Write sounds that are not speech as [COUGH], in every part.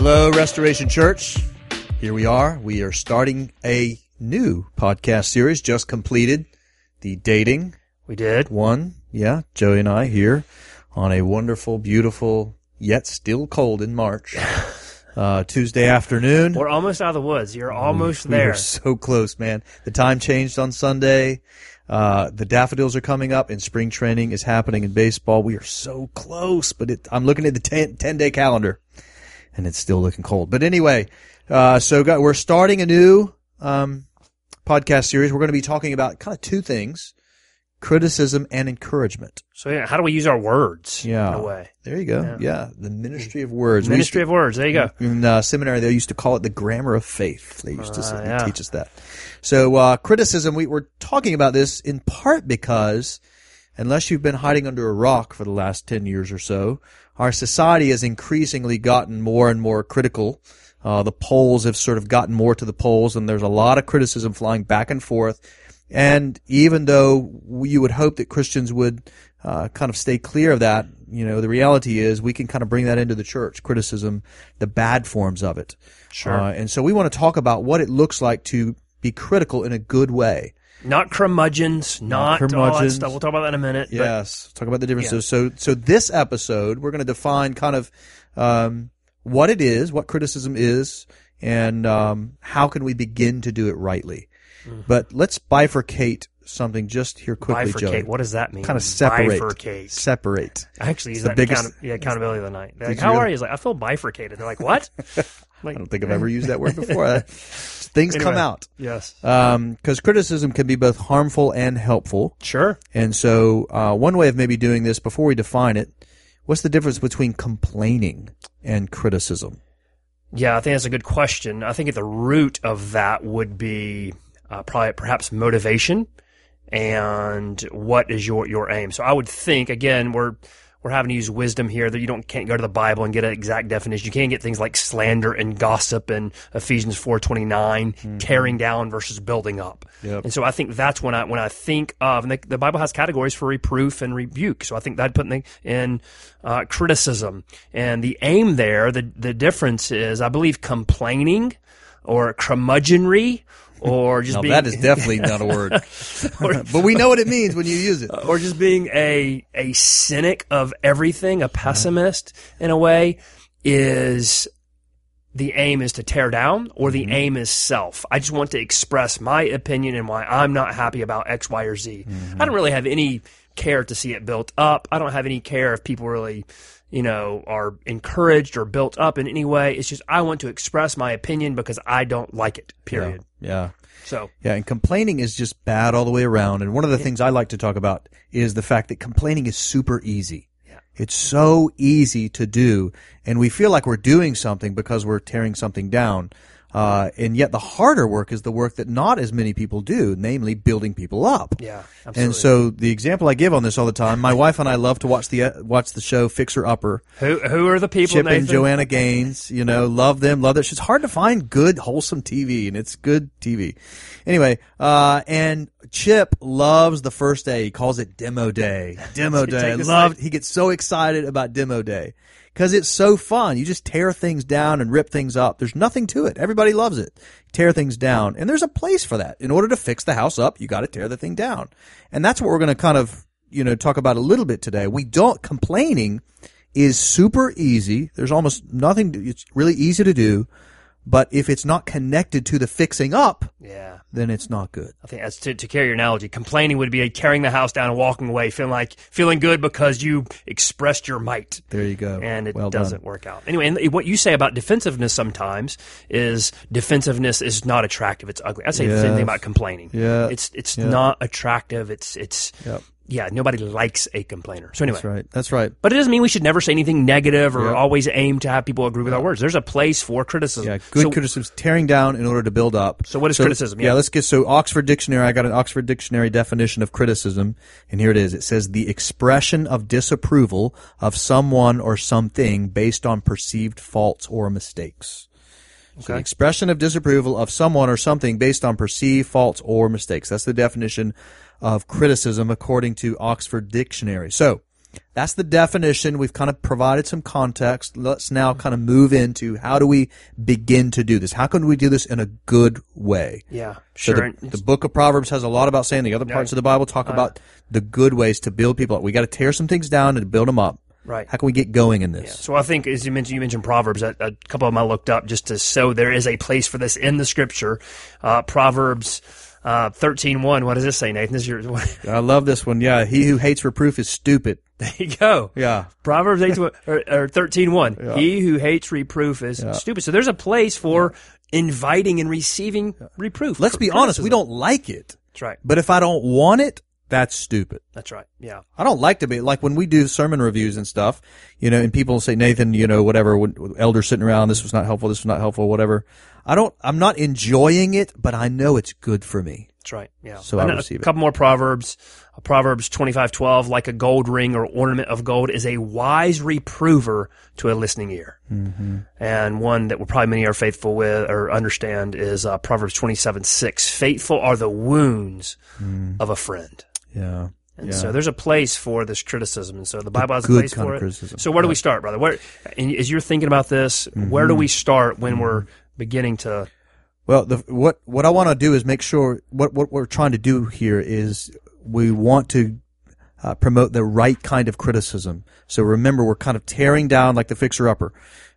Hello, Restoration Church. Here we are. We are starting a new podcast series, just completed the dating We did. one. Yeah, Joey and I here on a wonderful, beautiful, yet still cold in March, [LAUGHS] uh, Tuesday afternoon. We're almost out of the woods. You're almost We there. are so close, man. The time changed on Sunday. Uh, the daffodils are coming up and spring training is happening in baseball. We are so close, but it, I'm looking at the 10, 10 day calendar and it's still looking cold. But anyway, uh, so got, we're starting a new, um, podcast series. We're going to be talking about kind of two things, criticism and encouragement. So yeah, how do we use our words Yeah. in a way? There you go. Yeah. Yeah. The ministry of words. Ministry of words. There you go. in uh, seminary, they used to call it the grammar of faith. They used to Uh, say, yeah. teach us that. So uh, criticism, we were talking about this in part because, unless you've been hiding under a rock for the last ten years or so, our society has increasingly gotten more and more critical. Uh, the polls have sort of gotten more to the polls, and there's a lot of criticism flying back and forth. And even though you would hope that Christians would uh, kind of stay clear of that, you know, the reality is we can kind of bring that into the church, criticism, the bad forms of it. Sure. Uh, and so we want to talk about what it looks like to be critical in a good way. Not curmudgeons. Not, all that stuff. We'll talk about that in a minute. but Yes. Talk about the differences. So, so this episode, we're going to define kind of, um, what it is, what criticism is, and, um, how can we begin to do it rightly. Mm-hmm. But let's bifurcate something just here quickly, bifurcate. Joey. What does that mean? Kind of separate. Bifurcate. Separate. I actually use the that biggest- account- yeah, accountability of the night. They're like, how are you? He's like, I feel bifurcated. They're like, what? [LAUGHS] like, I don't think I've ever used that word before. [LAUGHS] Uh, Things come out. yes. Because criticism can be both harmful and helpful. Sure. And so, uh, one way of maybe doing this before we define it, what's the difference between complaining and criticism? Yeah, I think that's a good question. I think at the root of that would be uh, probably perhaps motivation and what is your your aim. So I would think again we're we're having to use wisdom here that you don't can't go to the Bible and get an exact definition. You can't get things like slander and gossip and Ephesians four tearing down versus building up. Yep. And so I think that's when I when I think of and the, the Bible has categories for reproof and rebuke. So I think that put in, in uh, criticism and the aim there. The the difference is I believe complaining or curmudgeonry or [LAUGHS] just Now, being that is definitely not a word. [LAUGHS] but we know what it means when you use it. or just being a a cynic of everything, a pessimist in a way, is the aim is to tear down or the mm-hmm. aim is self. I just want to express my opinion and why I'm not happy about X, Y, or Z. Mm-hmm. I don't really have any care to see it built up. I don't have any care if people really, you know, are encouraged or built up in any way. It's just I want to express my opinion because I don't like it. Period. Yeah. So Yeah, and complaining is just bad all the way around. And one of the things I like to talk about is the fact that complaining is super easy. Yeah. It's so easy to do, and we feel like we're doing something because we're tearing something down. Uh, and yet the harder work is the work that not as many people do, namely building people up. yeah, absolutely. And so the example I give on this all the time, my wife and I love to watch the uh, watch the show Fixer Upper. who who are the people? Chip Nathan? and Joanna Gaines, you know, love them, love that. It's hard to find good, wholesome TV, and it's good TV. Anyway, uh, and Chip loves the first day. He calls it Demo Day. [LAUGHS] Demo Day. Loved. He gets so excited about Demo Day because it's so fun. You just tear things down and rip things up. There's nothing to it. Everybody loves it. Tear things down, and there's a place for that. In order to fix the house up, you got to tear the thing down, and that's what we're going to kind of you know talk about a little bit today. We don't complaining is super easy. There's almost nothing. To, it's really easy to do, but if it's not connected to the fixing up, Yeah. Then it's not good. I think that's to, to carry your analogy. Complaining would be tearing the house down and walking away, feeling like feeling good because you expressed your might, There you go. and it well doesn't work out. Anyway, and what you say about defensiveness sometimes is defensiveness is not attractive. It's ugly. I say the same thing about complaining. Yeah. it's it's not attractive. It's it's Yep. Yeah. Nobody likes a complainer. So anyway, That's right. That's right. but it doesn't mean we should never say anything negative or Yeah. always aim to have people agree with our words. There's a place for criticism. Yeah, good So- criticism is tearing down in order to build up. So what is criticism? Yeah. Yeah. let's get so Oxford Dictionary. I got an Oxford Dictionary definition of criticism, and here it is. It says the expression of disapproval of someone or something based on perceived faults or mistakes. So the Okay. expression of disapproval of someone or something based on perceived faults or mistakes. That's the definition of criticism according to Oxford Dictionary. So That's the definition. We've kind of provided some context. Let's now kind of move into how do we begin to do this? How can we do this in a good way? Yeah, So sure. the, the book of Proverbs has a lot about saying the other parts of the Bible talk about the good ways to build people up. We got to tear some things down and build them up. Right. How can we get going in this? So I think, as you mentioned, you mentioned Proverbs. A, a couple of them I looked up just to show there is a place for this in the Scripture. Uh, Proverbs uh, thirteen one. What does this say, Nathan? This is your. [LAUGHS] I love this one. Yeah. He who hates reproof is stupid. there you go. Yeah. Proverbs 8, or, or 13 1. He who hates reproof is stupid. So there's a place for inviting and receiving reproof. Let's be honest. We don't like it. That's right. But if I don't want it, that's stupid. That's right. Yeah. I don't like to be like when we do sermon reviews and stuff, you know, and people say, Nathan, you know, whatever, when elders sitting around, this was not helpful, this was not helpful, whatever. I don't, I'm not enjoying it, but I know it's good for me. That's right. Yeah. So I And receive a it. couple more proverbs. Proverbs twenty five twelve. Like a gold ring or ornament of gold is a wise reprover to a listening ear. Mm-hmm. And one that we're probably many are faithful with or understand is uh, Proverbs twenty seven six. Faithful are the wounds Mm. of a friend. Yeah. And so there's a place for this criticism, and so the Bible has a place for it. criticism. So where do we start, brother? Where, as you're thinking about this, where do Mm-hmm. we start when we're beginning to? Well, the, what what I want to do is make sure what what we're trying to do here is we want to uh, promote the right kind of criticism. So remember, we're kind of tearing down like the fixer upper,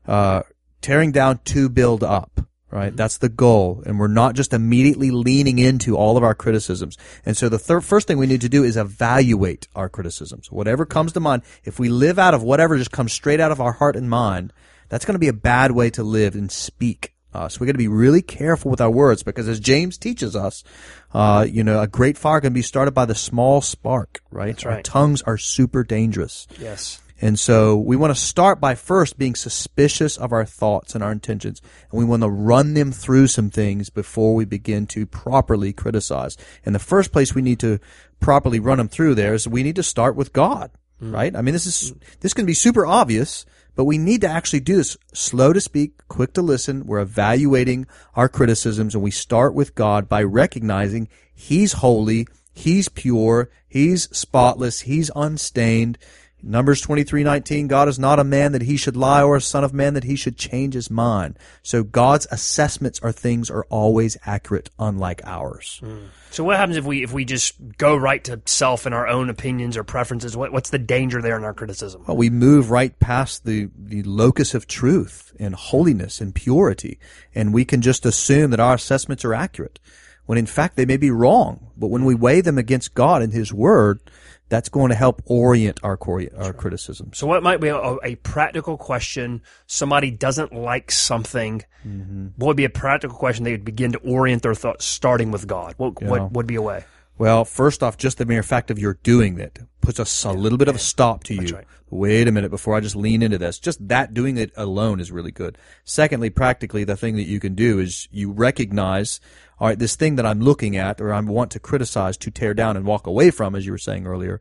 uh, tearing down to build up. Right, that's the goal, and we're not just immediately leaning into all of our criticisms. And so the third, first thing we need to do is evaluate our criticisms. Whatever comes to mind, if we live out of whatever just comes straight out of our heart and mind, that's going to be a bad way to live and speak. Uh, so we got to be really careful with our words because, as James teaches us, uh, you know, a great fire can be started by the small spark. Right? Our right. tongues are super dangerous, Yes. and so we want to start by first being suspicious of our thoughts and our intentions, and we want to run them through some things before we begin to properly criticize. And the first place we need to properly run them through there is we need to start with God. Right? I mean, this is this can be super obvious, but we need to actually do this. Slow to speak, quick to listen. We're evaluating our criticisms, and we start with God by recognizing He's holy, He's pure, He's spotless, He's unstained. Numbers twenty three nineteen. God is not a man that he should lie, or a son of man that he should change his mind. So God's assessments or things are always accurate, unlike ours. Hmm. So what happens if we if we just go right to self and our own opinions or preferences? What, what's the danger there in our criticism? Well, we move right past the, the locus of truth and holiness and purity, and we can just assume that our assessments are accurate, when in fact they may be wrong. But when we weigh them against God and His Word, that's going to help orient our, our criticisms. So what might be a, a practical question? Somebody doesn't like something. Mm-hmm. What would be a practical question they would begin to orient their thoughts, starting with God? What what would be a way? Well, first off, just the mere fact of your doing it puts a, a little bit of a stop to you. right. Wait a minute before I just lean into this. Just that doing it alone is really good. Secondly, practically, the thing that you can do is you recognize, all right, this thing that I'm looking at or I want to criticize, to tear down and walk away from, as you were saying earlier,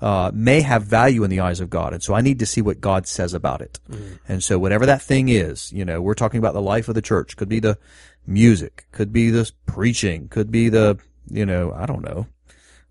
uh, may have value in the eyes of God. And so I need to see what God says about it. And so whatever that thing is, you know, we're talking about the life of the church. Could be the music, could be the preaching, could be the, you know, I don't know,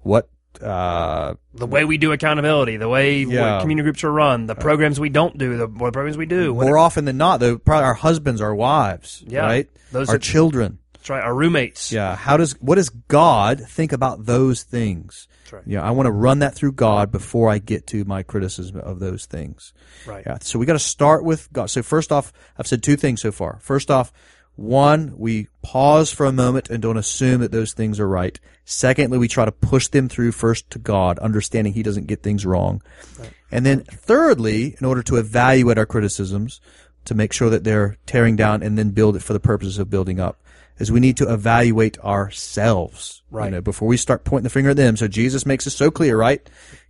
what, uh, The way we do accountability, the way Yeah. community groups are run, the programs we don't do, the what programs we do. More often than not, though, probably our husbands, our wives, Yeah. right? Those our are- children. that's right. Our roommates. Yeah. How does what does God think about those things? That's right. Yeah, I want to run that through God before I get to my criticism of those things. Right. Yeah. So we got to start with God. So first off, I've said two things so far. First off, one, we pause for a moment and don't assume that those things are right. Secondly, we try to push them through first to God, understanding He doesn't get things wrong. And then thirdly, in order to evaluate our criticisms, to make sure that they're tearing down and then build it for the purposes of building up, is we need to evaluate ourselves. Right. You know, before we start pointing the finger at them. So Jesus makes it so clear, right?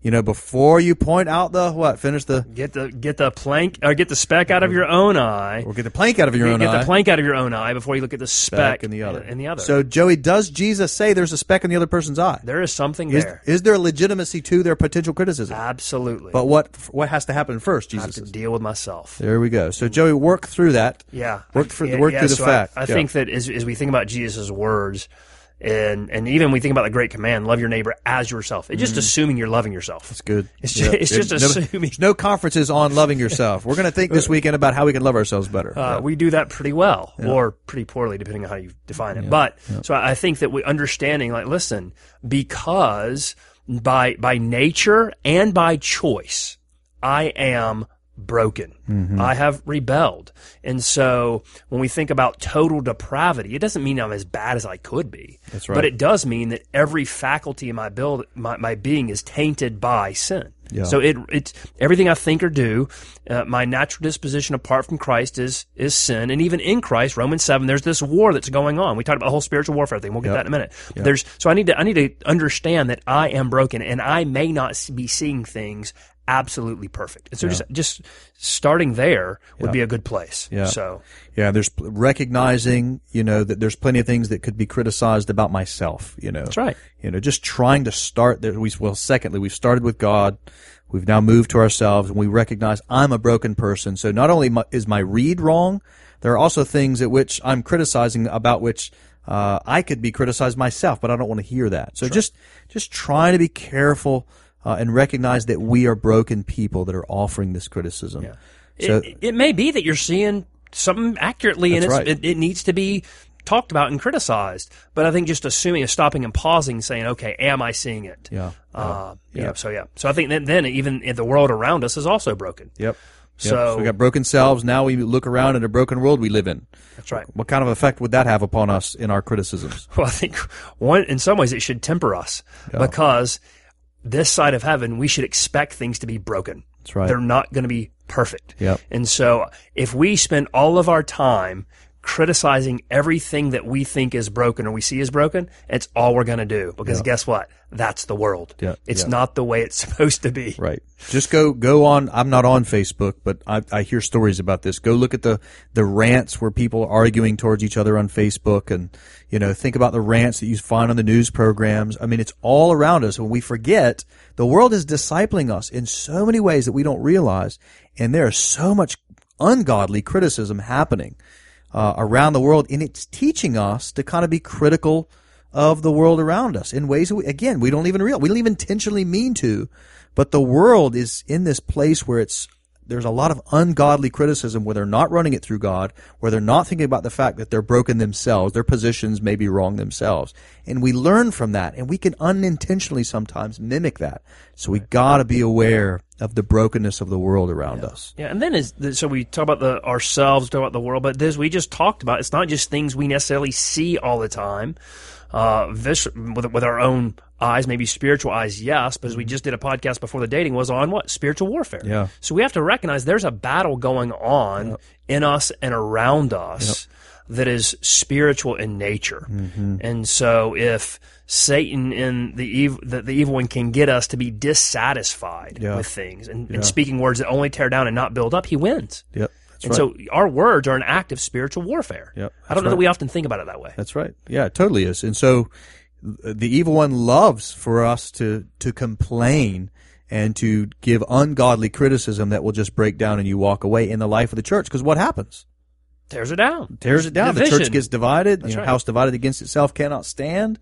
You know, before you point out the what, finish the Get the get the plank or get the speck out of your own eye. or get the plank out of your Get, own get eye. the plank out of your own eye before you look at the speck, in the other. In the other. So Joey, does Jesus say there's a speck in the other person's eye? there is something Is, there. is there legitimacy to their potential criticism? Absolutely. But what what has to happen first? I have Jesus to says. deal with myself. There we go. So Joey, work through that. Yeah, Work for- Yeah, work yeah, through the so fact. I, I Yeah. think that as, as we think about Jesus' words, And and even when we think about the great command, love your neighbor as yourself. It's just assuming you're loving yourself. That's good. It's ju- it's just no, assuming. There's no conferences on loving yourself. We're going to think this [LAUGHS] weekend about how we can love ourselves better. Uh, We do that pretty well, or pretty poorly, depending on how you define it. But so I I think that we understanding, like, listen, because by by nature and by choice, I am broken. Mm-hmm. I have rebelled, and so when we think about total depravity, it doesn't mean I'm as bad as I could be. That's right. But it does mean that every faculty in my build, my, my being is tainted by sin. Yeah. So it it's everything I think or do, uh, my natural disposition apart from Christ is is sin, and even in Christ, Romans seven, there's this war that's going on. We talked about the whole spiritual warfare thing. We'll get Yep. that in a minute. There's so I need to I need to understand that I am broken, and I may not be seeing things absolutely perfect. And so just just starting there would be a good place. Yeah. So Yeah, there's recognizing, you know, that there's plenty of things that could be criticized about myself, you know. that's right. You know, just trying to start there. We, well, secondly, we've started with God. We've now moved to ourselves and we recognize I'm a broken person. So not only my, is my read wrong, there are also things at which I'm criticizing about which uh, I could be criticized myself, but I don't want to hear that. So just, just trying to be careful uh, and recognize that we are broken people that are offering this criticism. So, it, it may be that you're seeing something accurately and right. it, it needs to be talked about and criticized. But I think just assuming, stopping and pausing, saying, okay, am I seeing it? yeah. Uh, yeah. So yeah. So I think that then even the world around us is also broken. Yep. Yep. So- we got broken selves. Now we look around at a broken world we live in. That's right. What kind of effect would that have upon us in our criticisms? [LAUGHS] Well, I think one in some ways it should temper us because this side of heaven we should expect things to be broken. That's right. They're not going to be perfect. Yep. And so if we spend all of our time criticizing everything that we think is broken or we see is broken, it's all we're going to do because guess what? That's the world. Yeah, It's yeah. not the way it's [LAUGHS] supposed to be. Right. Just go go on. I'm not on Facebook, but I, I hear stories about this. Go look at the the rants where people are arguing towards each other on Facebook, and you know think about the rants that you find on the news programs. I mean, it's all around us. When we forget, the world is discipling us in so many ways that we don't realize, and there is so much ungodly criticism happening uh, around the world, and it's teaching us to kind of be critical of the world around us in ways that we, again we don't even real we don't even intentionally mean to, but the world is in this place where it's there's a lot of ungodly criticism where they're not running it through God, where they're not thinking about the fact that they're broken themselves, their positions may be wrong themselves. And we learn from that and we can unintentionally sometimes mimic that. So we gotta be aware of the brokenness of the world around us. Yeah, and then is so we talk about the ourselves, talk about the world, but this we just talked about. It's not just things we necessarily see all the time, uh, vis- with with our own eyes, maybe spiritual eyes, yes. But as we just did a podcast before the dating was on what spiritual warfare. Yeah. So we have to recognize there's a battle going on in us and around us that is spiritual in nature. Mm-hmm. And so if Satan and the evil, the, the evil one can get us to be dissatisfied Yeah. with things and, and speaking words that only tear down and not build up, he wins. Yep. That's And right. so our words are an act of spiritual warfare. Yep, I don't know that we often think about it that way. That's right. Yeah, it totally is. And so the evil one loves for us to, to complain and to give ungodly criticism that will just break down and you walk away in the life of the church. Because what happens? Tears it down. Tears it down. The church gets divided. You know, right. House divided against itself cannot stand,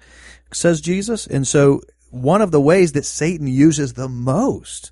says Jesus. And so one of the ways that Satan uses the most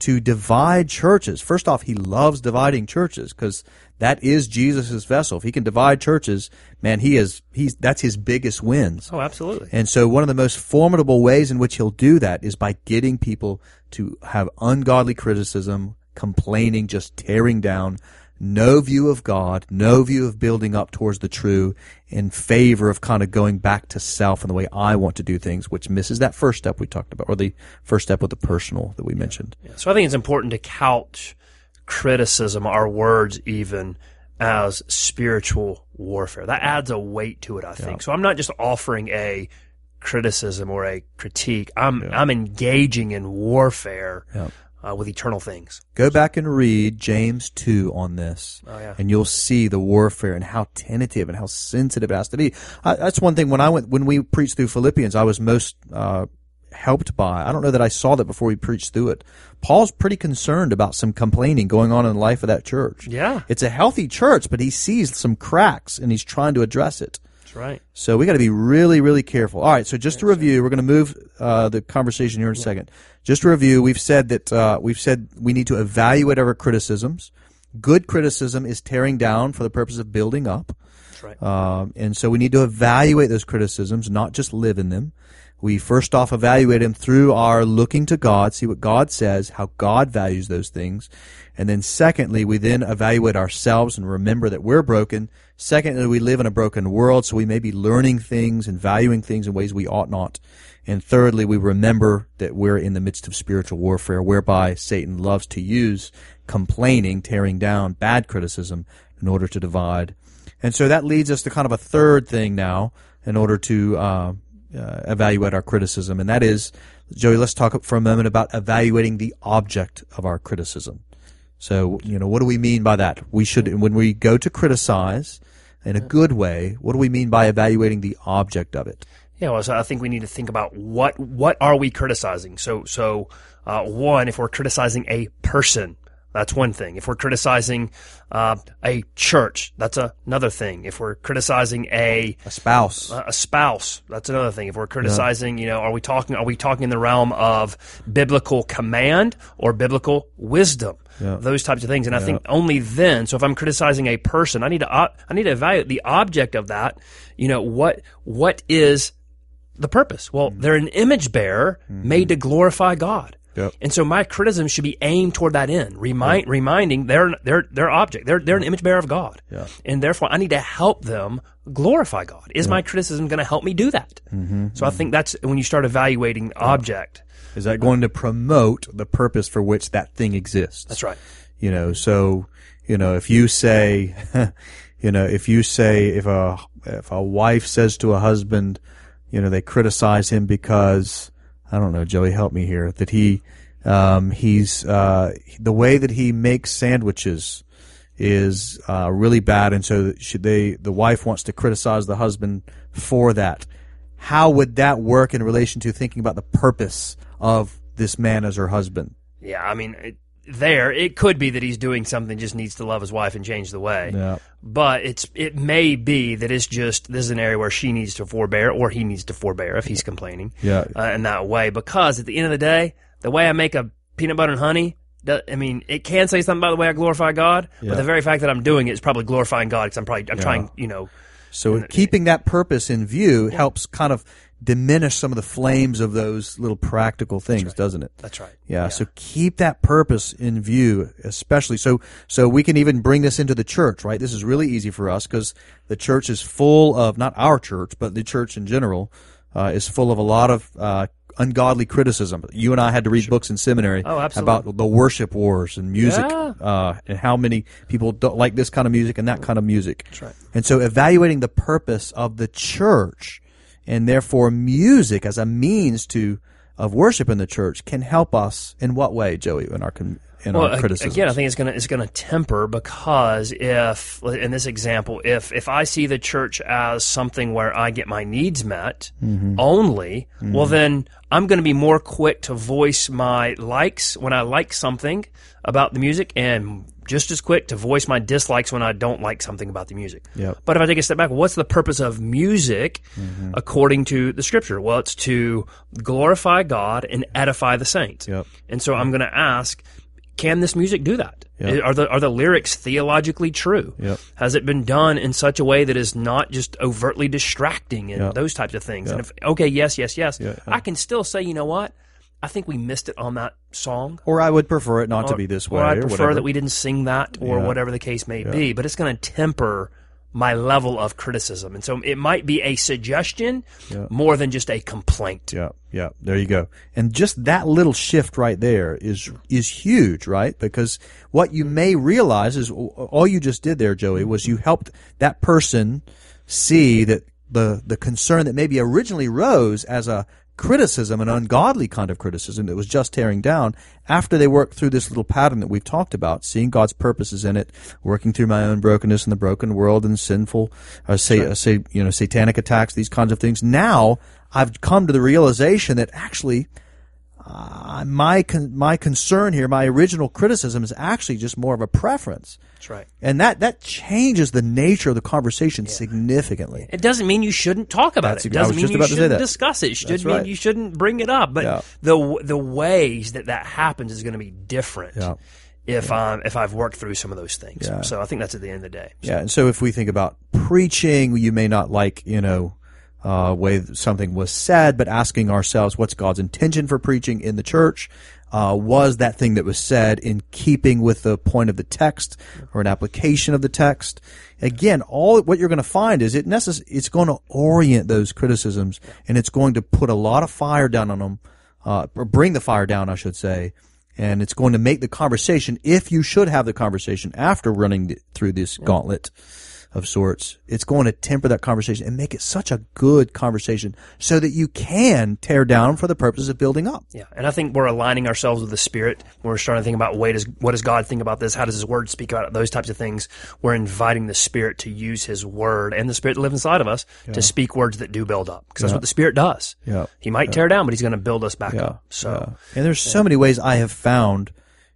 to divide churches. First off, he loves dividing churches because that is Jesus' vessel. If he can divide churches, man, he is, he's, that's his biggest wins. Oh, absolutely. And so one of the most formidable ways in which he'll do that is by getting people to have ungodly criticism, complaining, just tearing down, no view of God, no view of building up towards the true, in favor of kind of going back to self and the way I want to do things, which misses that first step we talked about, or the first step with the personal that we mentioned. So I think it's important to couch criticism, our words even, as spiritual warfare. That adds a weight to it, I think. So I'm not just offering a criticism or a critique. I'm I'm engaging in warfare Yeah. uh, with eternal things. Go back and read James 2 on this, Oh, yeah. and you'll see the warfare and how tentative and how sensitive it has to be. I, that's one thing when I went, when we preached through Philippians, I was most, uh, helped by. I don't know that I saw that before we preached through it. Paul's pretty concerned about some complaining going on in the life of that church. Yeah. It's a healthy church, but he sees some cracks and he's trying to address it. That's right. So we got to be really, really careful. All right. So just to review, we're going to move uh, the conversation here in a second. Just to review, we've said that uh, we've said we need to evaluate our criticisms. Good criticism is tearing down for the purpose of building up. That's right. Um, and so we need to evaluate those criticisms, not just live in them. We first off evaluate them through our looking to God, see what God says, how God values those things. And then secondly, we then evaluate ourselves and remember that we're broken. Secondly, we live in a broken world, so we may be learning things and valuing things in ways we ought not. And thirdly, we remember that we're in the midst of spiritual warfare whereby Satan loves to use complaining, tearing down, bad criticism in order to divide. And so that leads us to kind of a third thing now in order to uh, uh, evaluate our criticism, and that is, Joey, let's talk for a moment about evaluating the object of our criticism. So, you know, what do we mean by that? We should, when we go to criticize in a good way, what do we mean by evaluating the object of it? Yeah, well, so I think we need to think about what what are we criticizing. So, so uh, one, if we're criticizing a person, that's one thing. If we're criticizing uh, a church, that's a, another thing. If we're criticizing a A spouse. a spouse, that's another thing. If we're criticizing, you know, are we talking are we talking in the realm of biblical command or biblical wisdom? Those types of things. And I think only then. So if I'm criticizing a person, I need to I need to evaluate the object of that. You know what what is the purpose? Well, they're an image bearer made to glorify God. Yep. And so my criticism should be aimed toward that end, remind, reminding their their their object. They're they're an image bearer of God, Yeah. and therefore I need to help them glorify God. Is my criticism going to help me do that? Mm-hmm. So I think that's when you start evaluating the object. Is that going to promote the purpose for which that thing exists? That's right. You know, so you know, if you say, [LAUGHS] you know, if you say if a if a wife says to a husband, you know, they criticize him because I don't know, Joey, help me here, that he um, he's uh, the way that he makes sandwiches is uh, really bad, and so they the wife wants to criticize the husband for that. How would that work in relation to thinking about the purpose of this man as her husband? Yeah, I mean, it, there it could be that he's doing something just needs to love his wife and change the way. Yeah. But it's it may be that it's just this is an area where she needs to forbear or he needs to forbear if he's complaining. Yeah. uh, in that way because at the end of the day, the way I make a peanut butter and honey, I mean, it can say something about the way I glorify God, Yeah. but the very fact that I'm doing it is probably glorifying God because I'm probably I'm trying, you know, So keeping that purpose in view helps kind of diminish some of the flames of those little practical things, doesn't it? that's right. Yeah, So keep that purpose in view, especially so so we can even bring this into the church, right? This is really easy for us because the church is full of not our church, but the church in general uh, is full of a lot of uh, ungodly criticism. You and I had to read books in seminary Oh, about the worship wars and music, Yeah. uh, and how many people don't like this kind of music and that kind of music. That's right. And so evaluating the purpose of the church and therefore music as a means to of worship in the church can help us in what way, Joey, in our in Well, our criticism? again, I think it's gonna it's gonna temper because if in this example, if if I see the church as something where I get my needs met Mm-hmm. only, well then I'm going to be more quick to voice my likes when I like something about the music, and just as quick to voice my dislikes when I don't like something about the music. Yep. But if I take a step back, what's the purpose of music Mm-hmm. according to the scripture? Well, it's to glorify God and edify the saints. Yep. And so I'm going to ask, can this music do that? Yep. Are the are the lyrics theologically true? Yep. Has it been done in such a way that is not just overtly distracting and Yep. those types of things? And if okay, yes, yes, yes. I can still say, you know what? I think we missed it on that song. or I would prefer it not to be this way, or or prefer whatever. that we didn't sing that, or Yeah. whatever the case may be. But it's going to temper my level of criticism, and so it might be a suggestion more than just a complaint. Yeah, yeah. There you go. And just that little shift right there is is huge, right? Because what you may realize is all you just did there, Joey, was you helped that person see that the the concern that maybe originally rose as a criticism, an ungodly kind of criticism that was just tearing down, after they worked through this little pattern that we've talked about, seeing God's purposes in it, working through my own brokenness in the broken world and sinful, uh, say, uh, say, you know, satanic attacks, these kinds of things. Now I've come to the realization that actually uh, my con- my concern here, my original criticism is actually just more of a preference, That's right. and that that changes the nature of the conversation significantly. It doesn't mean you shouldn't talk about That's it. It ex- I was doesn't mean you shouldn't discuss it. It should That's mean you shouldn't bring it up. But Yeah. the the ways that that happens is going to be different Yeah. if I'm if I've worked through some of those things. Yeah. So I think that's at the end of the day. Yeah, and so if we think about preaching, you may not like, you know, uh, way something was said, but asking ourselves, what's God's intention for preaching in the church? Uh, was that thing that was said in keeping with the point of the text or an application of the text? Again, all what you're going to find is it necess- it's going to orient those criticisms and it's going to put a lot of fire down on them, uh, or bring the fire down, I should say, and it's going to make the conversation, if you should have the conversation after running th- through this gauntlet of sorts, it's going to temper that conversation and make it such a good conversation so that you can tear down for the purposes of building up. Yeah, and I think we're aligning ourselves with the Spirit. When we're starting to think about wait, does, what does God think about this? How does His Word speak about it? Those types of things. We're inviting the Spirit to use His Word and the Spirit to live inside of us to speak words that do build up, because that's what the Spirit does. Yeah. He might tear down, but He's going to build us back Yeah. up. So Yeah. and there's so many ways I have found,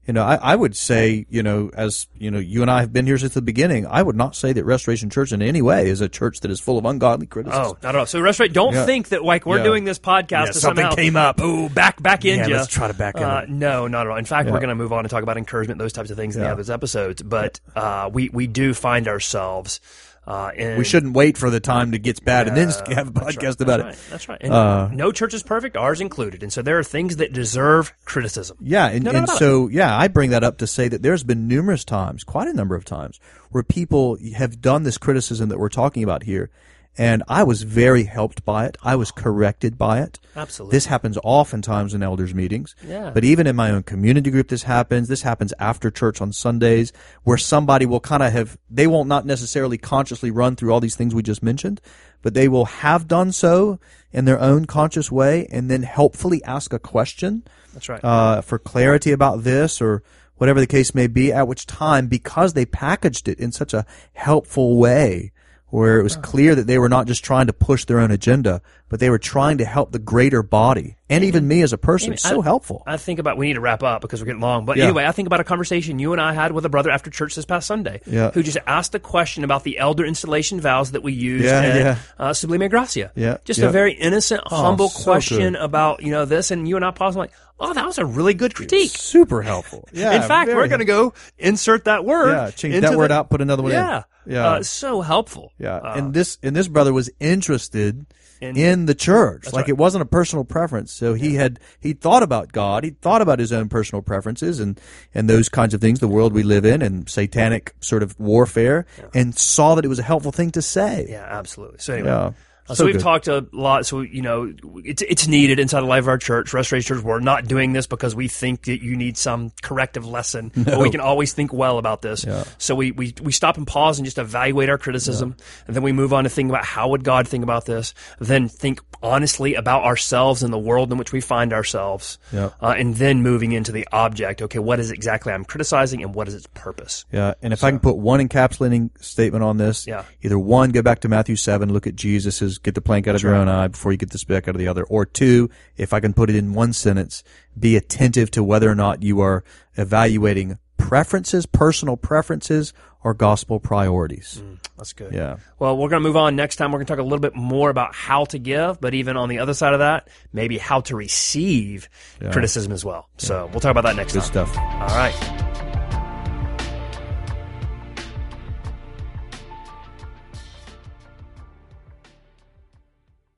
you know, I, I would say, you know, as you know, you and I have been here since the beginning. I would not say that Restoration Church in any way is a church that is full of ungodly criticism. Oh, not at all. So, Restoration, don't Yeah. think that like we're Yeah. doing this podcast Yeah, to something somehow came up. Oh, back back in Yeah, ya. let's try to back in Uh, no, not at all. In fact, Yeah. we're going to move on and talk about encouragement, those types of things in the other episodes. But uh, we we do find ourselves. Uh, we shouldn't wait for the time to gets bad and then have a podcast right, about that's it. Right, that's right. And Uh, no church is perfect, ours included. And so there are things that deserve criticism. Yeah, and, No and about so yeah, I bring that up to say that there's been numerous times, quite a number of times, where people have done this criticism that we're talking about here, and I was very helped by it. I was corrected by it. Absolutely. This happens oftentimes in elders meetings. Yeah. But even in my own community group, this happens. This happens after church on Sundays, where somebody will kind of have they won't not necessarily consciously run through all these things we just mentioned, but they will have done so in their own conscious way, and then helpfully ask a question That's right. uh, for clarity about this or whatever the case may be, at which time, because they packaged it in such a helpful way, where it was clear that they were not just trying to push their own agenda, but they were trying to help the greater body and even me as a person. So I- helpful. I think about we need to wrap up because we're getting long. But Yeah. anyway, I think about a conversation you and I had with a brother after church this past Sunday, Yeah. who just asked a question about the elder installation vows that we used Yeah, at yeah. Uh, Sublime Gracia. Yeah, just yeah. a very innocent, humble so question good. about you know this, and you and I paused and like, oh, that was a really good critique. Super helpful. Yeah. in fact, we're going to go insert that word. Yeah, change into that word the- out, put another one in. Yeah, Yeah. uh, so helpful. Yeah, Uh, and this and this brother was interested In- in, the church. Like right. it wasn't a personal preference. So he had he thought about God. He thought about his own personal preferences and and those kinds of things, the world we live in, and satanic sort of warfare, and saw that it was a helpful thing to say. yeah, absolutely. So anyway. Yeah. Uh, So so we've good. talked a lot. So you know, it's it's needed inside the life of our church, Restoration Church. We're not doing this because we think that you need some corrective lesson. [LAUGHS] But we can always think well about this. Yeah. So we, we we stop and pause and just evaluate our criticism, and then we move on to think about how would God think about this. Then think honestly about ourselves and the world in which we find ourselves. Yeah. Uh, and then moving into the object. Okay, what is exactly I'm criticizing, and what is its purpose? Yeah, and if I can put one encapsulating statement on this, Yeah. either one, go back to Matthew seven, look at Jesus's, get the plank out of your own eye before you get the speck out of the other, or two, if I can put it in one sentence, be attentive to whether or not you are evaluating preferences, personal preferences, or gospel priorities. Mm, that's good. Yeah. Well, we're going to move on. Next time, we're going to talk a little bit more about how to give, but even on the other side of that, maybe how to receive criticism as well. So we'll talk about that next Good time. stuff. All right.